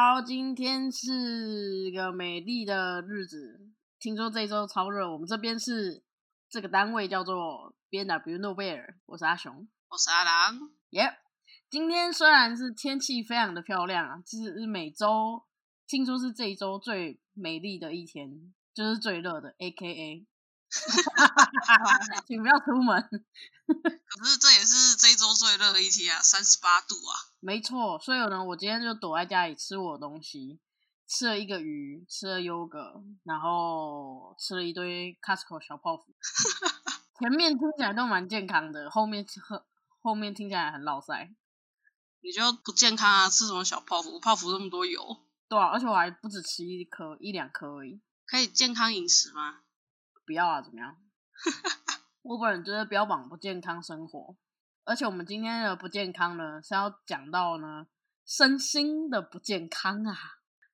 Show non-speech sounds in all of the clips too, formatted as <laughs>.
好，今天是个美丽的日子。听说这周超热，我们这边是这个单位叫做 B N W 诺贝尔。我是阿雄，我是阿郎。耶，今天虽然是天气非常的漂亮啊，其实是每周听说是这一周最美丽的一天，就是最热的 A K A。<laughs> 请不要出门。<laughs> 可是这也是这一周最热的一天啊，三十八度啊。没错，所以呢，我今天就躲在家里吃我的东西，吃了一个鱼，吃了优格，然后吃了一堆 Costco 小泡芙。<laughs> 前面听起来都蛮健康的，后面后后面听起来很老塞。你就不健康啊？吃什么小泡芙？泡芙那么多油。对啊，而且我还不止吃一颗一两颗而已。可以健康饮食吗？不要啊，怎么样？我本人就是标榜不健康生活，而且我们今天的不健康呢，是要讲到呢身心的不健康啊。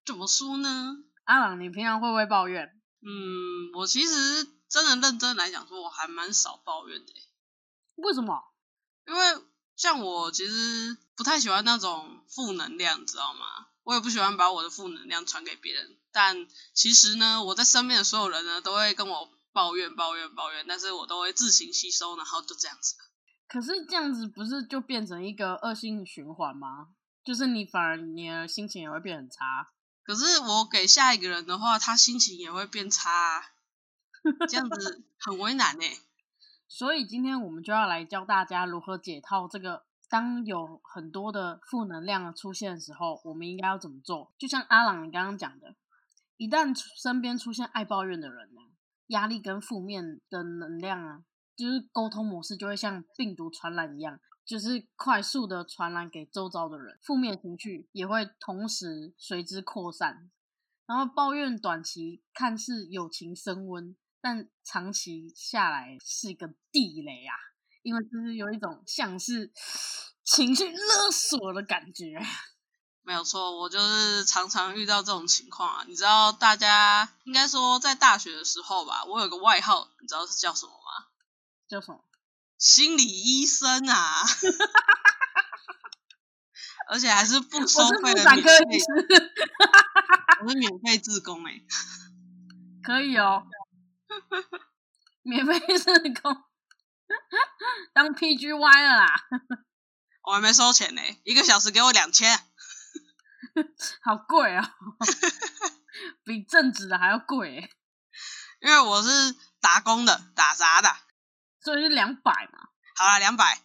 怎么说呢？阿朗，你平常会不会抱怨？嗯，我其实真的认真来讲，说我还蛮少抱怨的。为什么？因为像我其实不太喜欢那种负能量，知道吗？我也不喜欢把我的负能量传给别人。但其实呢，我在身边的所有人呢，都会跟我。抱怨抱怨抱怨，但是我都会自行吸收，然后就这样子。可是这样子不是就变成一个恶性循环吗？就是你反而你的心情也会变很差。可是我给下一个人的话，他心情也会变差，这样子很为难呢。<laughs> 所以今天我们就要来教大家如何解套这个，当有很多的负能量出现的时候，我们应该要怎么做？就像阿朗你刚刚讲的，一旦身边出现爱抱怨的人呢？压力跟负面的能量啊，就是沟通模式就会像病毒传染一样，就是快速的传染给周遭的人，负面情绪也会同时随之扩散。然后抱怨短期看似友情升温，但长期下来是一个地雷啊，因为就是有一种像是 <sniffs> 情绪勒索的感觉。没有错，我就是常常遇到这种情况啊。你知道，大家应该说在大学的时候吧，我有个外号，你知道是叫什么吗？叫什么？心理医生啊！<laughs> 而且还是不收费的免费，<laughs> 我是免费自工哎，可以哦，免费自工，当 PGY 了啦！<laughs> 我还没收钱呢，一个小时给我两千。<laughs> 好贵啊，比正职的还要贵。<laughs> 因为我是打工的，打杂的，所以是两百嘛。好了，两百。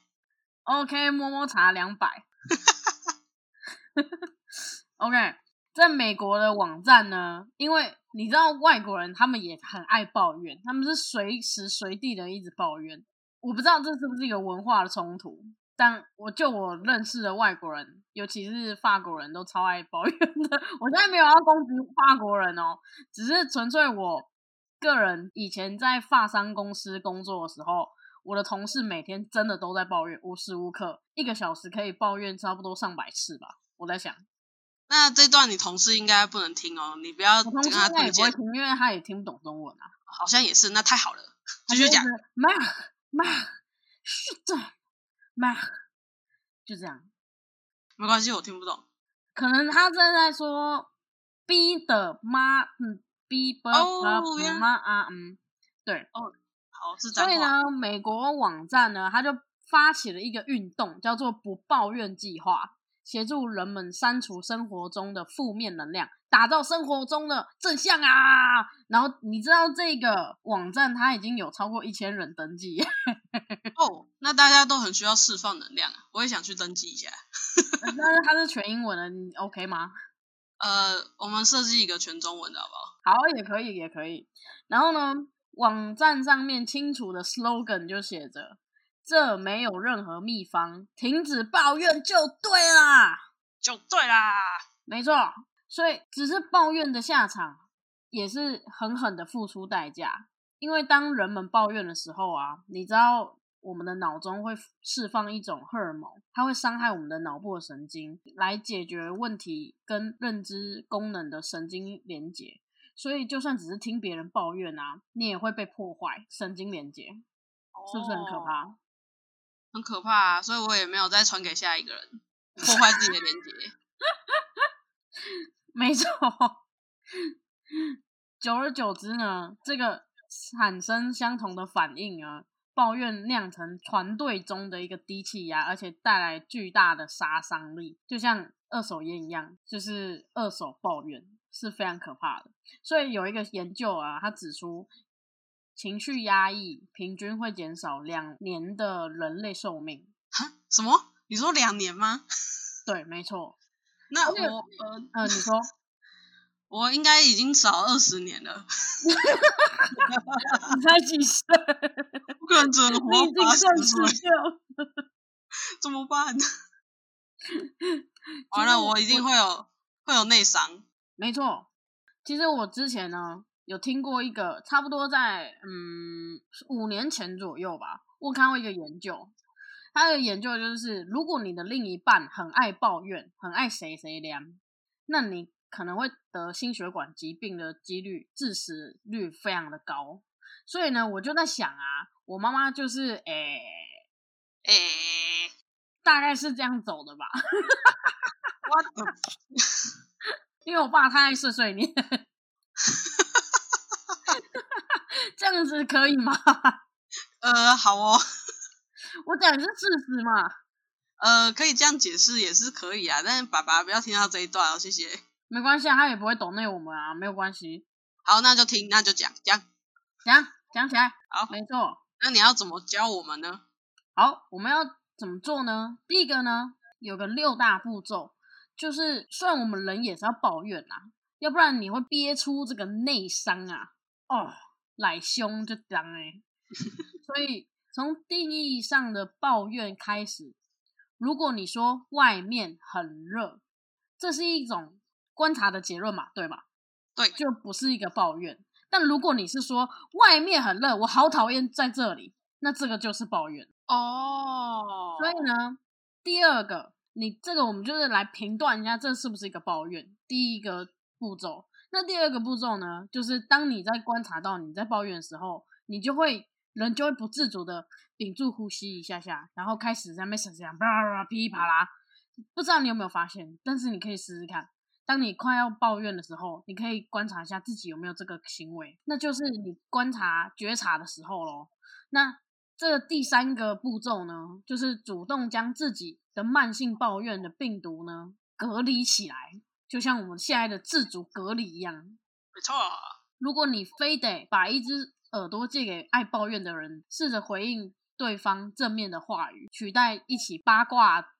OK，摸摸茶两百。<laughs> OK，在美国的网站呢，因为你知道外国人他们也很爱抱怨，他们是随时随地的一直抱怨。我不知道这是不是一个文化的冲突。但我就我认识的外国人，尤其是法国人都超爱抱怨的。<laughs> 我现在没有要攻击法国人哦，只是纯粹我个人以前在发商公司工作的时候，我的同事每天真的都在抱怨，无时无刻一个小时可以抱怨差不多上百次吧。我在想，那这段你同事应该不能听哦，你不要跟他也不会听，因为他也听不懂中文啊。好像也是，那太好了，继续讲。妈妈，是的。妈，就这样，没关系，我听不懂。可能他正在说 B 的妈，嗯，B 不不妈啊，嗯，对，哦，好是所以呢，美国网站呢，他就发起了一个运动，叫做不抱怨计划。协助人们删除生活中的负面能量，打造生活中的正向啊！然后你知道这个网站它已经有超过一千人登记 <laughs> 哦，那大家都很需要释放能量啊！我也想去登记一下。<laughs> 但是它是全英文的，你 OK 吗？呃，我们设计一个全中文的好不好？好，也可以，也可以。然后呢，网站上面清楚的 slogan 就写着。这没有任何秘方，停止抱怨就对啦，就对啦，没错。所以只是抱怨的下场，也是狠狠的付出代价。因为当人们抱怨的时候啊，你知道我们的脑中会释放一种荷尔蒙，它会伤害我们的脑部的神经，来解决问题跟认知功能的神经连接。所以就算只是听别人抱怨啊，你也会被破坏神经连接，是不是很可怕？很可怕，啊所以我也没有再传给下一个人，破坏自己的连接。<laughs> 没错。久而久之呢，这个产生相同的反应啊，抱怨酿成团队中的一个低气压，而且带来巨大的杀伤力，就像二手烟一样，就是二手抱怨是非常可怕的。所以有一个研究啊，他指出，情绪压抑平均会减少两年的人类寿命。哈？什么？你说两年吗？<laughs> 对，没错。那我呃呃，你说。<laughs> 我应该已经少二十年了。<laughs> 你才几岁？不可能只能活八十岁。怎么办？完了，我一定会有会有内伤。没错，其实我之前呢有听过一个，差不多在嗯五年前左右吧，我看过一个研究，他的研究就是，如果你的另一半很爱抱怨，很爱谁谁凉，那你。可能会得心血管疾病的几率，致死率非常的高。所以呢，我就在想啊，我妈妈就是诶诶，大概是这样走的吧。我，<laughs> 因为我爸太爱碎碎念，这样子可以吗？<laughs> 呃，好哦，<laughs> 我讲的是事实嘛。呃，可以这样解释也是可以啊，但是爸爸不要听到这一段哦，谢谢。没关系啊，他也不会懂内我们啊，没有关系。好，那就听，那就讲讲讲讲起来。好，没错。那你要怎么教我们呢？好，我们要怎么做呢？第一个呢，有个六大步骤，就是虽然我们人也是要抱怨啊，要不然你会憋出这个内伤啊。哦，来凶就当哎。所以从定义上的抱怨开始，如果你说外面很热，这是一种。观察的结论嘛，对吧？对，就不是一个抱怨。但如果你是说外面很热，我好讨厌在这里，那这个就是抱怨哦。所以呢，第二个，你这个我们就是来评断一下，这是不是一个抱怨？第一个步骤，那第二个步骤呢，就是当你在观察到你在抱怨的时候，你就会人就会不自主的屏住呼吸一下下，然后开始在那边想想，啪啪噼里啪啦。不知道你有没有发现？但是你可以试试看。当你快要抱怨的时候，你可以观察一下自己有没有这个行为，那就是你观察觉察的时候咯。那这第三个步骤呢，就是主动将自己的慢性抱怨的病毒呢隔离起来，就像我们现在的自主隔离一样。没错，如果你非得把一只耳朵借给爱抱怨的人，试着回应对方正面的话语，取代一起八卦。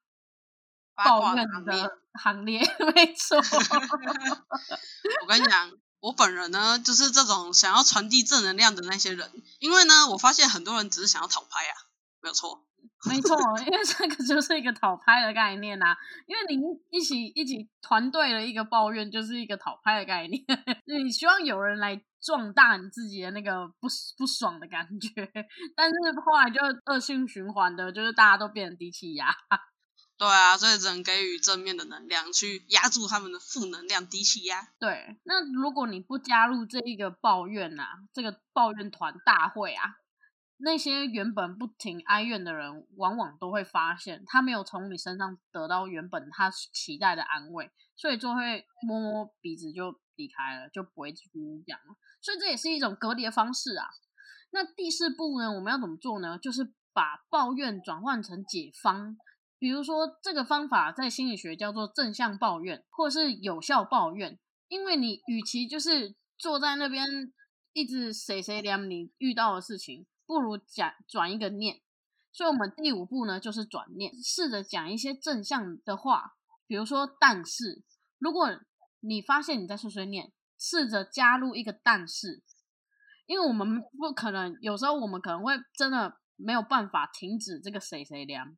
抱怨的 <laughs> 行列，没错。<laughs> 我跟你讲，我本人呢，就是这种想要传递正能量的那些人。因为呢，我发现很多人只是想要讨拍啊，没有错，没错。因为这个就是一个讨拍的概念呐。因为你一起一起团队的一个抱怨，就是一个讨拍的概念。<laughs> 你希望有人来壮大你自己的那个不不爽的感觉，但是后来就恶性循环的，就是大家都变成低气压。<laughs> 对啊，所以只能给予正面的能量，去压住他们的负能量低气压。对，那如果你不加入这一个抱怨啊，这个抱怨团大会啊，那些原本不停哀怨的人，往往都会发现，他没有从你身上得到原本他期待的安慰，所以就会摸摸鼻子就离开了，就不会继续讲了。所以这也是一种隔离的方式啊。那第四步呢，我们要怎么做呢？就是把抱怨转换成解方。比如说，这个方法在心理学叫做正向抱怨，或是有效抱怨。因为你与其就是坐在那边一直谁谁凉你遇到的事情，不如讲转一个念。所以，我们第五步呢，就是转念，试着讲一些正向的话。比如说，但是如果你发现你在碎碎念，试着加入一个但是，因为我们不可能，有时候我们可能会真的没有办法停止这个谁谁凉。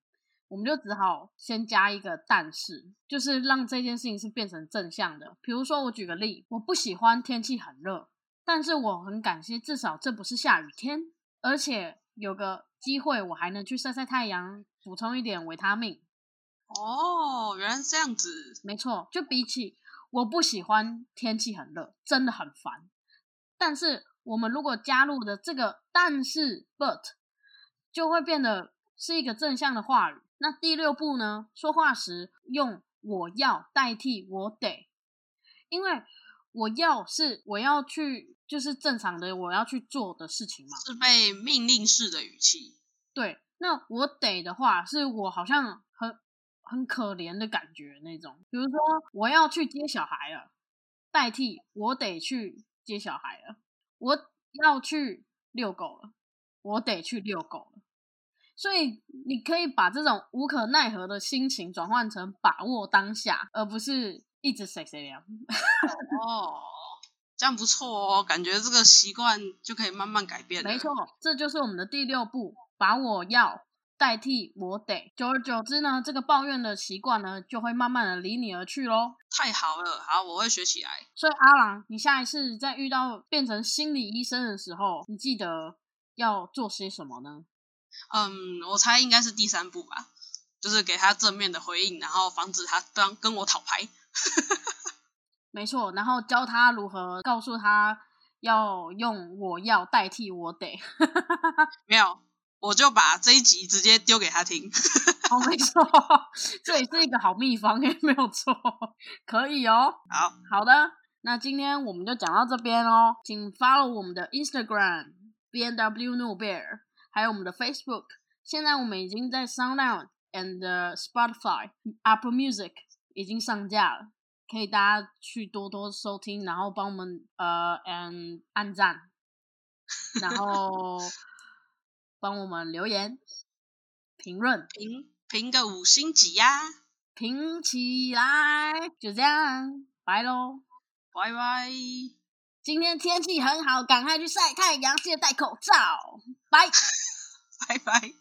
我们就只好先加一个但是，就是让这件事情是变成正向的。比如说，我举个例，我不喜欢天气很热，但是我很感谢，至少这不是下雨天，而且有个机会我还能去晒晒太阳，补充一点维他命。哦，原来是这样子。没错，就比起我不喜欢天气很热，真的很烦。但是我们如果加入的这个但是 but，就会变得是一个正向的话语。那第六步呢？说话时用“我要”代替“我得”，因为我要是我要去，就是正常的我要去做的事情嘛。是被命令式的语气。对，那我得的话，是我好像很很可怜的感觉那种。比如说，我要去接小孩了，代替我得去接小孩了。我要去遛狗了，我得去遛狗了。所以你可以把这种无可奈何的心情转换成把握当下，而不是一直谁谁凉。哦，这样不错哦，感觉这个习惯就可以慢慢改变。没错，这就是我们的第六步，把我要代替我得。久而久之呢，这个抱怨的习惯呢，就会慢慢的离你而去喽。太好了，好，我会学起来。所以阿郎，你下一次在遇到变成心理医生的时候，你记得要做些什么呢？嗯，我猜应该是第三步吧，就是给他正面的回应，然后防止他当跟我讨牌。<laughs> 没错，然后教他如何告诉他要用我要代替我得。<laughs> 没有，我就把这一集直接丢给他听。<laughs> 哦，没错，这也是一个好秘方诶，没有错，可以哦。好好的，那今天我们就讲到这边哦，请 follow 我们的 Instagram B N W No Bear。还有我们的 Facebook，现在我们已经在 SoundOut and Spotify、Apple Music 已经上架了，可以大家去多多收听，然后帮我们呃嗯按赞，然后 <laughs> 帮我们留言、评论、评评个五星级呀，评起来，就这样，拜喽，拜拜。今天天气很好，赶快去晒太阳，记得戴口罩。拜，<laughs> 拜拜。